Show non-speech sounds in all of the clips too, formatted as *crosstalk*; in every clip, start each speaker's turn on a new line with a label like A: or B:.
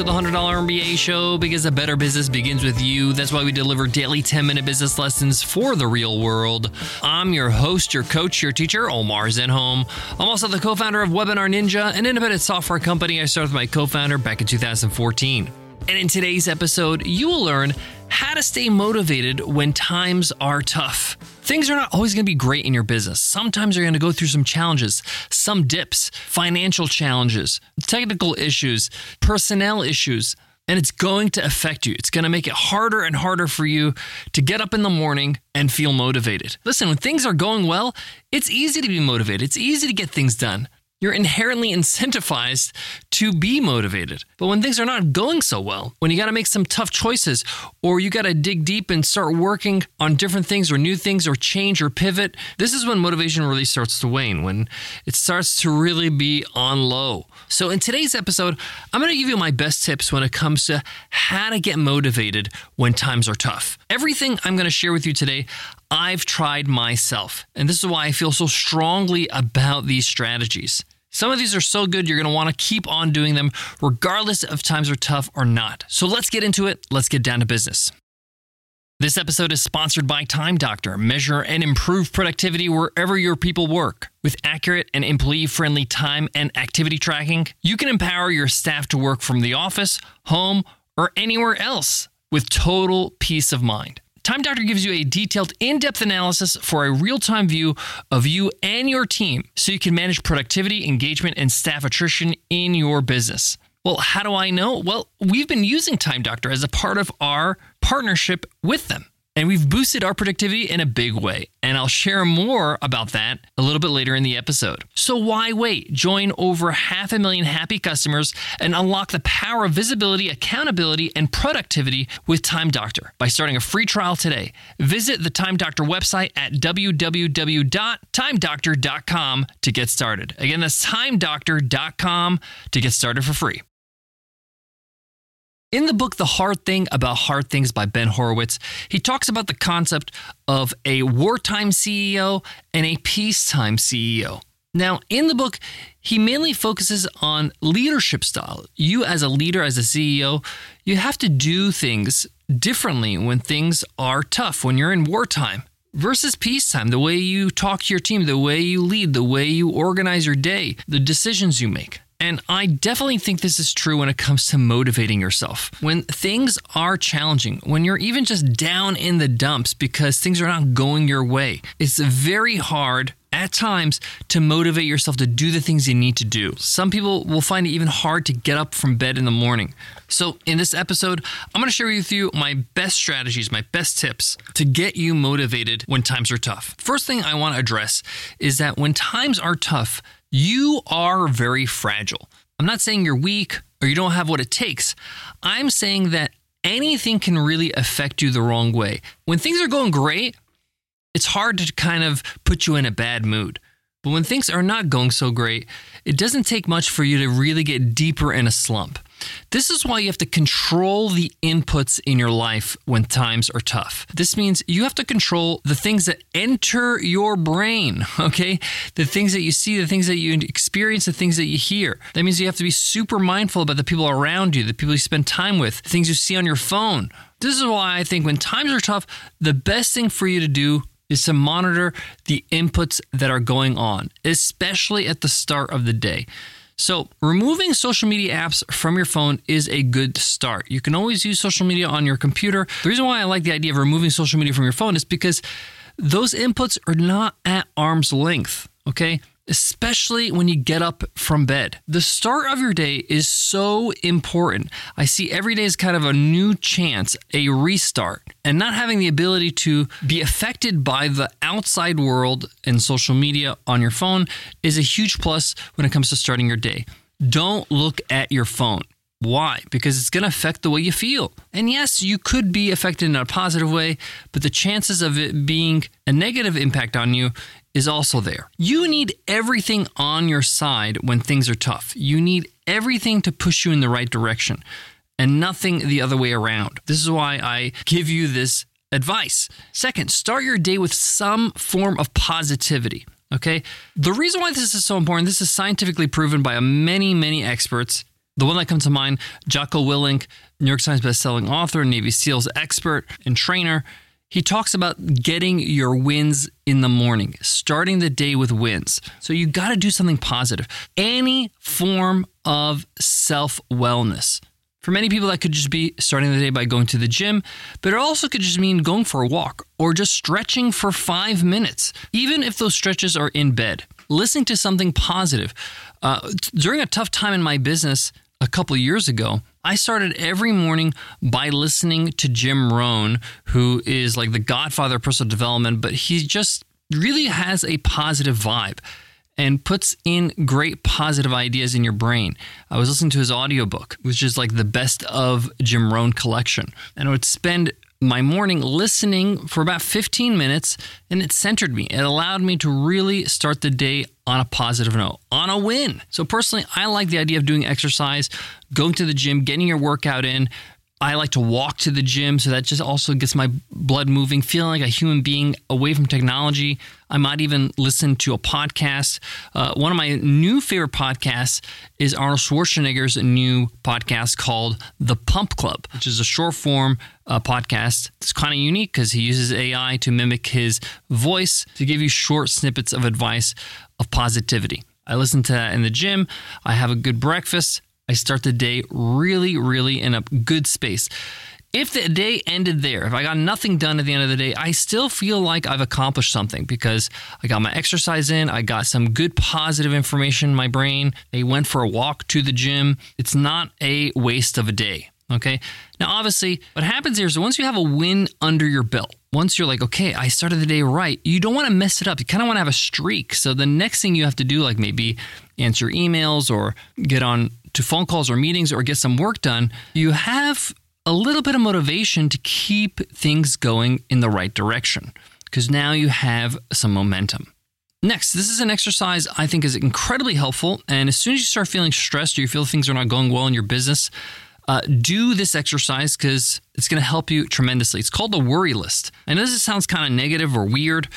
A: to the $100 MBA show because a better business begins with you. That's why we deliver daily 10 minute business lessons for the real world. I'm your host, your coach, your teacher, Omar Zenhom. I'm also the co founder of Webinar Ninja, an independent software company I started with my co founder back in 2014. And in today's episode, you will learn how to stay motivated when times are tough. Things are not always going to be great in your business. Sometimes you're going to go through some challenges, some dips, financial challenges, technical issues, personnel issues, and it's going to affect you. It's going to make it harder and harder for you to get up in the morning and feel motivated. Listen, when things are going well, it's easy to be motivated, it's easy to get things done you're inherently incentivized to be motivated. But when things are not going so well, when you got to make some tough choices, or you got to dig deep and start working on different things or new things or change or pivot, this is when motivation really starts to wane, when it starts to really be on low. So, in today's episode, I'm going to give you my best tips when it comes to how to get motivated when times are tough. Everything I'm going to share with you today, I've tried myself. And this is why I feel so strongly about these strategies. Some of these are so good, you're going to want to keep on doing them, regardless if times are tough or not. So let's get into it. Let's get down to business. This episode is sponsored by Time Doctor. Measure and improve productivity wherever your people work. With accurate and employee friendly time and activity tracking, you can empower your staff to work from the office, home, or anywhere else with total peace of mind. Time Doctor gives you a detailed, in depth analysis for a real time view of you and your team so you can manage productivity, engagement, and staff attrition in your business. Well, how do I know? Well, we've been using Time Doctor as a part of our partnership with them. And we've boosted our productivity in a big way. And I'll share more about that a little bit later in the episode. So why wait? Join over half a million happy customers and unlock the power of visibility, accountability, and productivity with Time Doctor by starting a free trial today. Visit the Time Doctor website at www.timedoctor.com to get started. Again, that's timedoctor.com to get started for free. In the book, The Hard Thing About Hard Things by Ben Horowitz, he talks about the concept of a wartime CEO and a peacetime CEO. Now, in the book, he mainly focuses on leadership style. You, as a leader, as a CEO, you have to do things differently when things are tough, when you're in wartime versus peacetime. The way you talk to your team, the way you lead, the way you organize your day, the decisions you make. And I definitely think this is true when it comes to motivating yourself. When things are challenging, when you're even just down in the dumps because things are not going your way, it's very hard at times to motivate yourself to do the things you need to do. Some people will find it even hard to get up from bed in the morning. So, in this episode, I'm to share with you my best strategies, my best tips to get you motivated when times are tough. First thing I want to address is that when times are tough, you are very fragile. I'm not saying you're weak or you don't have what it takes. I'm saying that anything can really affect you the wrong way. When things are going great, it's hard to kind of put you in a bad mood. But when things are not going so great, it doesn't take much for you to really get deeper in a slump. This is why you have to control the inputs in your life when times are tough. This means you have to control the things that enter your brain, *laughs* okay? The things that you see, the things that you experience, the things that you hear. That means you have to be super mindful about the people around you, the people you spend time with, things you see on your phone. This is why I think when times are tough, the best thing for you to do is to monitor the inputs that are going on, especially at the start of the day. So, removing social media apps from your phone is a good start. You can always use social media on your computer. The reason why I like the idea of removing social media from your phone is because those inputs are not at arm's length, okay? Especially when you get up from bed. The start of your day is so important. I see every day as kind of a new chance, a restart, and not having the ability to be affected by the outside world and social media on your phone is a huge plus when it comes to starting your day. Don't look at your phone. Why? Because it's going to affect the way you feel. And yes, you could be affected in a positive way, but the chances of it being a negative impact on you is also there. You need everything on your side when things are tough. You need everything to push you in the right direction and nothing the other way around. This is why I give you this advice. Second, start your day with some form of positivity. Okay. The reason why this is so important, this is scientifically proven by many, many experts The one that comes to mind, Jocko Willink, New York Times bestselling author, Navy SEALs expert and trainer. He talks about getting your wins in the morning, starting the day with wins. So you got to do something positive. Any form of self wellness. For many people, that could just be starting the day by going to the gym, but it also could just mean going for a walk or just stretching for five minutes, even if those stretches are in bed. Listening to something positive. Uh, during a tough time in my business a couple years ago, I started every morning by listening to Jim Rohn, who is like the godfather of personal development, but he just really has a positive vibe and puts in great positive ideas in your brain. I was listening to his audiobook, which is like the best of Jim Rohn collection. And I would spend my morning listening for about 15 minutes and it centered me. It allowed me to really start the day on a positive note, on a win. So, personally, I like the idea of doing exercise, going to the gym, getting your workout in, I like to walk to the gym, so that just also gets my blood moving, feeling like a human being away from technology. I might even listen to a podcast. Uh, one of my new favorite podcasts is Arnold Schwarzenegger's new podcast called The Pump Club, which is a short form uh, podcast. It's kind of unique because he uses AI to mimic his voice to give you short snippets of advice of positivity. I listen to that in the gym. I have a good breakfast. I start the day really, really in a good space. If the day ended there, if I got nothing done at the end of the day, I still feel like I've accomplished something because I got my exercise in, I got some good positive information in my brain, I went for a walk to the gym. It's not a waste of a day. Okay. Now, obviously, what happens here is once you have a win under your belt, once you're like, okay, I started the day right, you don't want to mess it up. You kind of want to have a streak. So the next thing you have to do, like maybe answer emails or get on to phone calls or meetings or get some work done, you have a little bit of motivation to keep things going in the right direction because now you have some momentum. Next, this is an exercise I think is incredibly helpful. And as soon as you start feeling stressed or you feel things are not going well in your business, uh, do this exercise because it's going to help you tremendously. It's called the worry list. I know this sounds kind of negative or weird,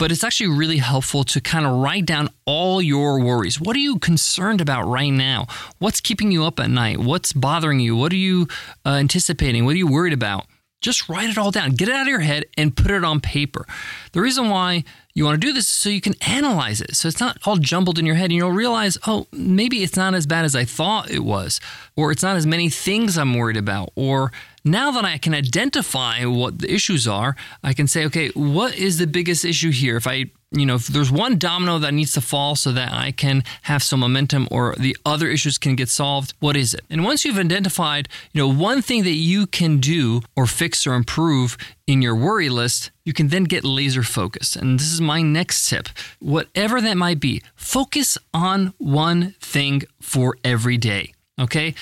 A: but it's actually really helpful to kind of write down all your worries. What are you concerned about right now? What's keeping you up at night? What's bothering you? What are you uh, anticipating? What are you worried about? Just write it all down. Get it out of your head and put it on paper. The reason why you want to do this is so you can analyze it. So it's not all jumbled in your head and you'll realize, oh, maybe it's not as bad as I thought it was, or it's not as many things I'm worried about, or now that I can identify what the issues are, I can say, okay, what is the biggest issue here? If I, you know, if there's one domino that needs to fall so that I can have some momentum or the other issues can get solved, what is it? And once you've identified, you know, one thing that you can do or fix or improve in your worry list, you can then get laser focused. And this is my next tip. Whatever that might be, focus on one thing for every day. Okay?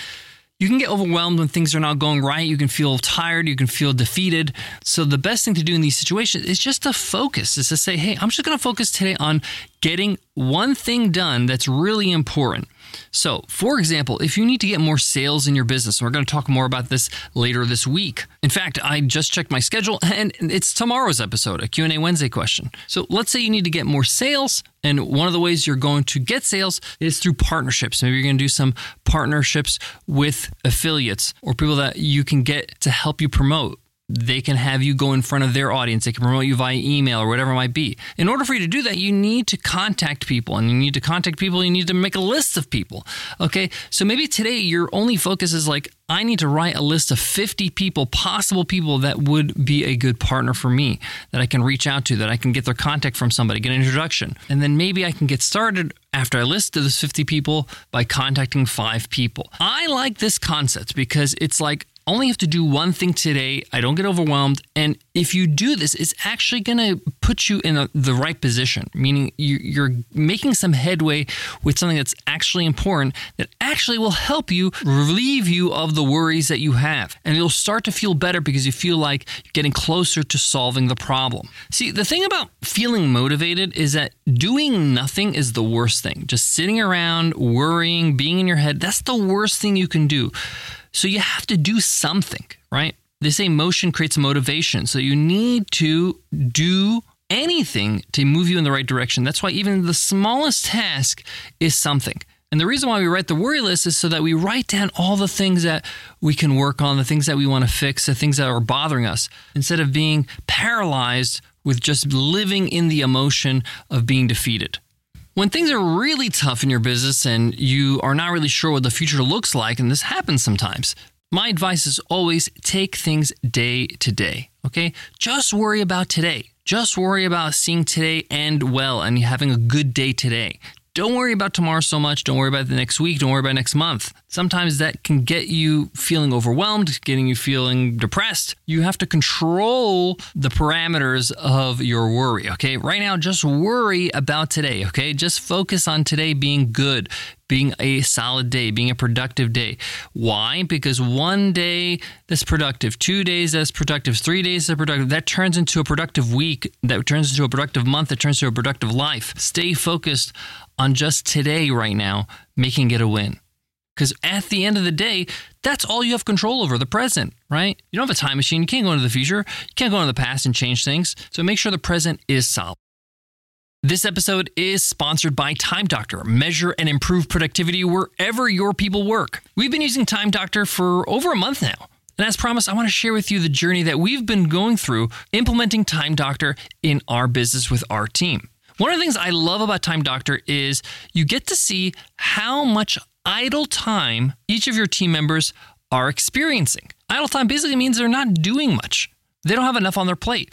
A: You can get overwhelmed when things are not going right. You can feel tired. You can feel defeated. So, the best thing to do in these situations is just to focus, is to say, hey, I'm just going to focus today on getting one thing done that's really important. So, for example, if you need to get more sales in your business, and we're going to talk more about this later this week. In fact, I just checked my schedule and it's tomorrow's episode, a Q&A Wednesday question. So, let's say you need to get more sales, and one of the ways you're going to get sales is through partnerships. Maybe you're going to do some partnerships with affiliates or people that you can get to help you promote they can have you go in front of their audience. They can promote you via email or whatever it might be. In order for you to do that, you need to contact people. And you need to contact people, you need to make a list of people. Okay. So maybe today your only focus is like, I need to write a list of 50 people, possible people that would be a good partner for me, that I can reach out to, that I can get their contact from somebody, get an introduction. And then maybe I can get started after I list those 50 people by contacting five people. I like this concept because it's like only have to do one thing today. I don't get overwhelmed. And if you do this, it's actually going to put you in a, the right position, meaning you, are making some headway with something that's actually important that actually will help you relieve you of the worries that you have. And you'll start to feel better because you feel like you're getting closer to solving the problem. See, the thing about feeling motivated is that doing nothing is the worst thing. Just sitting around, worrying, being in your head, that's the worst thing you can do. So you have to do something, right? They say motion creates motivation. So you need to do anything to move you in the right direction. That's why even the smallest task is something. And the reason why we write the worry list is so that we write down all the things that we can work on, the things that we want to fix, the things that are bothering us, instead of being paralyzed with just living in the emotion of being defeated. When things are really tough in your business and you are not really sure what the future looks like, and this happens sometimes, my advice is always take things day to day. Okay? Just worry about today. Just worry about seeing today end well and having a good day today. Don't worry about tomorrow so much. Don't worry about the next week. Don't worry about next month. Sometimes that can get you feeling overwhelmed, getting you feeling depressed. You have to control the parameters of your worry. Okay. Right now, just worry about today. Okay. Just focus on today being good, being a solid day, being a productive day. Why? Because one day that's productive, two days that's productive, three days that's productive, that turns into a productive week, that turns into a productive month, that turns into a productive life. Stay focused on just today right now, making it a win. Because at the end of the day, that's all you have control over the present, right? You don't have a time machine. You can't go into the future. You can't go into the past and change things. So make sure the present is solid. This episode is sponsored by Time Doctor. Measure and improve productivity wherever your people work. We've been using Time Doctor for over a month now. And as promised, I want to share with you the journey that we've been going through implementing Time Doctor in our business with our team. One of the things I love about Time Doctor is you get to see how much idle time each of your team members are experiencing. Idle time basically means they're not doing much. They don't have enough on their plate.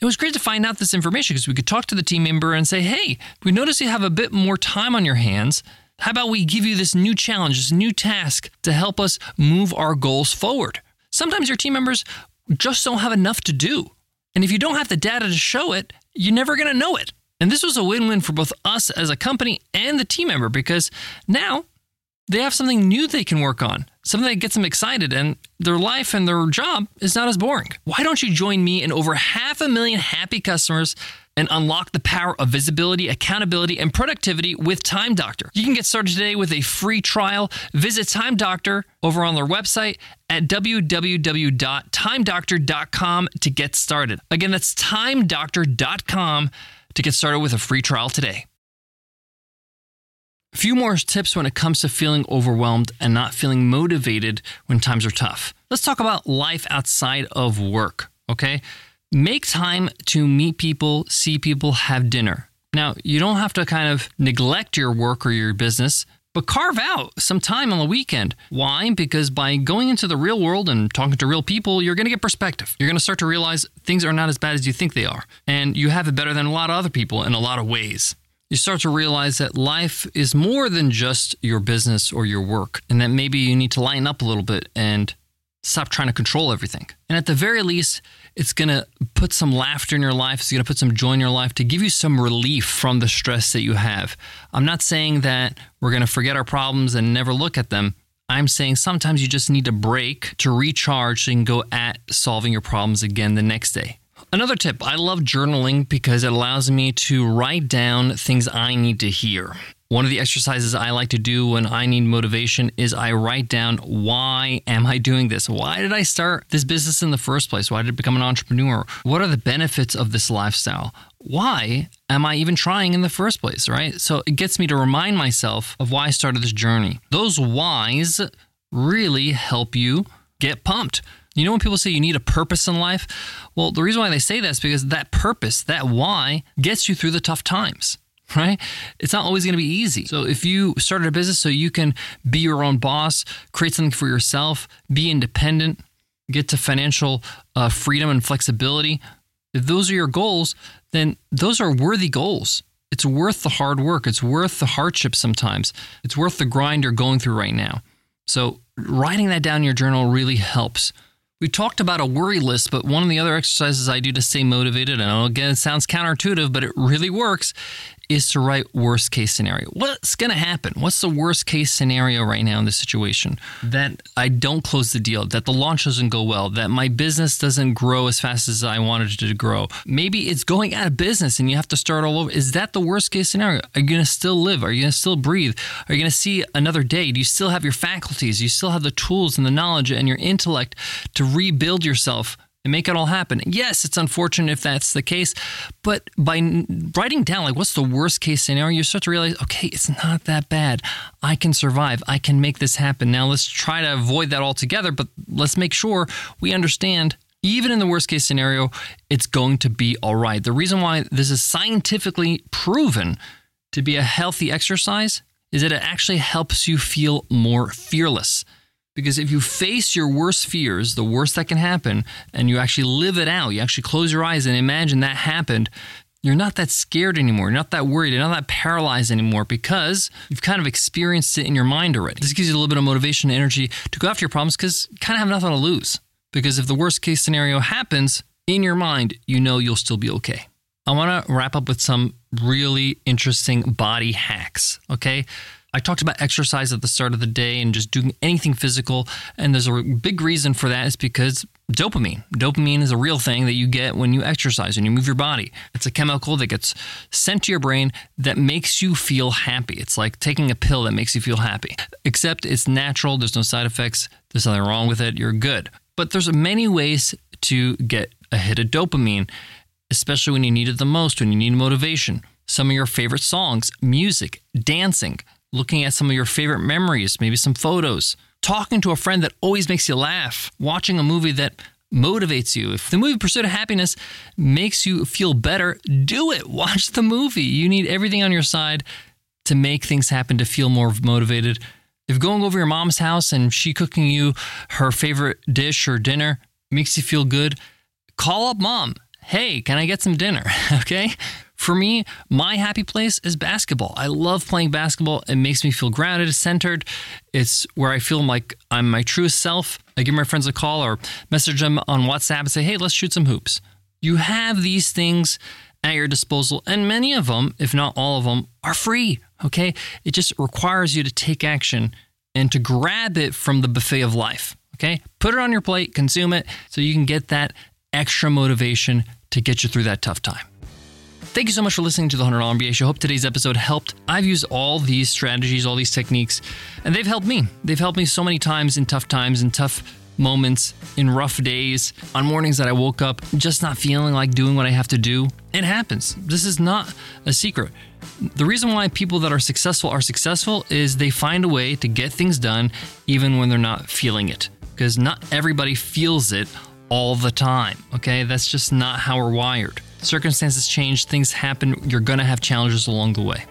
A: It was great to find out this information because we could talk to the team member and say, hey, we notice you have a bit more time on your hands. How about we give you this new challenge, this new task to help us move our goals forward? Sometimes your team members just don't have enough to do. And if you don't have the data to show it, you're never going to know it. And this was a win win for both us as a company and the team member because now they have something new they can work on, something that gets them excited, and their life and their job is not as boring. Why don't you join me and over half a million happy customers and unlock the power of visibility, accountability, and productivity with Time Doctor? You can get started today with a free trial. Visit Time Doctor over on their website at www.timedoctor.com to get started. Again, that's timedoctor.com to get started with a free trial today. A few more tips when it comes to feeling overwhelmed and not feeling motivated when times are tough. Let's talk about life outside of work, okay? Make time to meet people, see people, have dinner. Now, you don't have to kind of neglect your work or your business, but carve out some time on the weekend. Why? Because by going into the real world and talking to real people, you're going to get perspective. You're going to start to realize things are not as bad as you think they are. And you have it better than a lot of other people in a lot of ways. You start to realize that life is more than just your business or your work, and that maybe you need to lighten up a little bit and stop trying to control everything. And at the very least, it's going to put some laughter in your life. It's going to put some joy in your life to give you some relief from the stress that you have. I'm not saying that we're going to forget our problems and never look at them. I'm saying sometimes you just need a break to recharge and go at solving your problems again the next day. Another tip I love journaling because it allows me to write down things I need to hear. One of the exercises I like to do when I need motivation is I write down why am I doing this? Why did I start this business in the first place? Why did I become an entrepreneur? What are the benefits of this lifestyle? Why am I even trying in the first place, right? So it gets me to remind myself of why I started this journey. Those whys really help you get pumped. You know when people say you need a purpose in life? Well, the reason why they say that is because that purpose, that why, gets you through the tough times right? It's not always going to be easy. So if you started a business so you can be your own boss, create something for yourself, be independent, get to financial uh, freedom and flexibility, if those are your goals, then those are worthy goals. It's worth the hard work. It's worth the hardship sometimes. It's worth the grind you're going through right now. So writing that down in your journal really helps. We talked about a worry list, but one of the other exercises I do to stay motivated, and again, it sounds counterintuitive, but it really works, is to write worst case scenario. What's going to happen? What's the worst case scenario right now in this situation? That I don't close the deal, that the launch doesn't go well, that my business doesn't grow as fast as I wanted it to grow. Maybe it's going out of business and you have to start all over. Is that the worst case scenario? Are you going to still live? Are you going to still breathe? Are you going to see another day? Do you still have your faculties? Do you still have the tools and the knowledge and your intellect to rebuild yourself and make it all happen. Yes, it's unfortunate if that's the case, but by writing down, like, what's the worst case scenario, you start to realize, okay, it's not that bad. I can survive. I can make this happen. Now, let's try to avoid that altogether, but let's make sure we understand even in the worst case scenario, it's going to be all right. The reason why this is scientifically proven to be a healthy exercise is that it actually helps you feel more fearless. Because if you face your worst fears, the worst that can happen, and you actually live it out, you actually close your eyes and imagine that happened, you're not that scared anymore. You're not that worried. You're not that paralyzed anymore because you've kind of experienced it in your mind already. This gives you a little bit of motivation and energy to go after your problems because you kind of have nothing to lose. Because if the worst case scenario happens, in your mind, you know you'll still be okay. I want to wrap up with some really interesting body hacks, okay? I talked about exercise at the start of the day and just doing anything physical. And there's a big reason for that is because dopamine. Dopamine is a real thing that you get when you exercise and you move your body. It's a chemical that gets sent to your brain that makes you feel happy. It's like taking a pill that makes you feel happy, except it's natural. There's no side effects. There's nothing wrong with it. You're good. But there's many ways to get a hit of dopamine, especially when you need it the most, when you need motivation. Some of your favorite songs, music, dancing, looking at some of your favorite memories, maybe some photos, talking to a friend that always makes you laugh, watching a movie that motivates you. If the movie Pursuit of Happiness makes you feel better, do it. *laughs* Watch the movie. You need everything on your side to make things happen, to feel more motivated. If going over your mom's house and she cooking you her favorite dish or dinner makes you feel good, call up mom. Hey, can I get some dinner? *laughs* okay? For me, my happy place is basketball. I love playing basketball. It makes me feel grounded, centered. It's where I feel like I'm my truest self. I give my friends a call or message them on WhatsApp and say, hey, let's shoot some hoops. You have these things at your disposal, and many of them, if not all of them, are free. Okay. It just requires you to take action and to grab it from the buffet of life. Okay. Put it on your plate, consume it so you can get that extra motivation to get you through that tough time. Thank you so much for listening to the $100 MBA Show. Hope today's episode helped. I've used all these strategies, all these techniques, and they've helped me. They've helped me so many times in tough times, in tough moments, in rough days, on mornings that I woke up just not feeling like doing what I have to do. It happens. This is not a secret. The reason why people that are successful are successful is they find a way to get things done even when they're not feeling it. Because not everybody feels it all the time. Okay, that's just not how we're wired. Circumstances change, things happen, you're gonna have challenges along the way.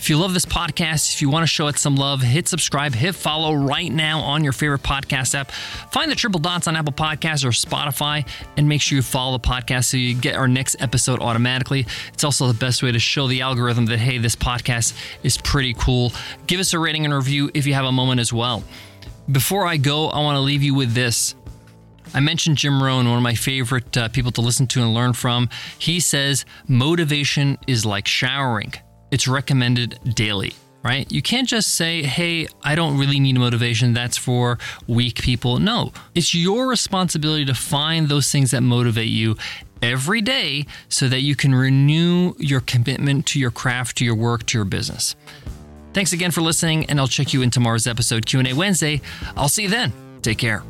A: If you love this podcast, if you want to show it some love, hit subscribe, hit follow right now on your favorite podcast app. Find the triple dots on Apple Podcasts or Spotify and make sure you follow the podcast so you get our next episode automatically. It's also the best way to show the algorithm that, hey, this podcast is pretty cool. Give us a rating and review if you have a moment as well. Before I go, I want to leave you with this. I mentioned Jim Rohn, one of my favorite uh, people to listen to and learn from. He says, motivation is like showering it's recommended daily right? You can't just say, hey, I don't really need motivation. That's for weak people. No, it's your responsibility to find those things that motivate you every day so that you can renew your commitment to your craft, to your work, to your business. Thanks again for listening, and I'll check you in tomorrow's episode, Q&A Wednesday. I'll see you then. Take care.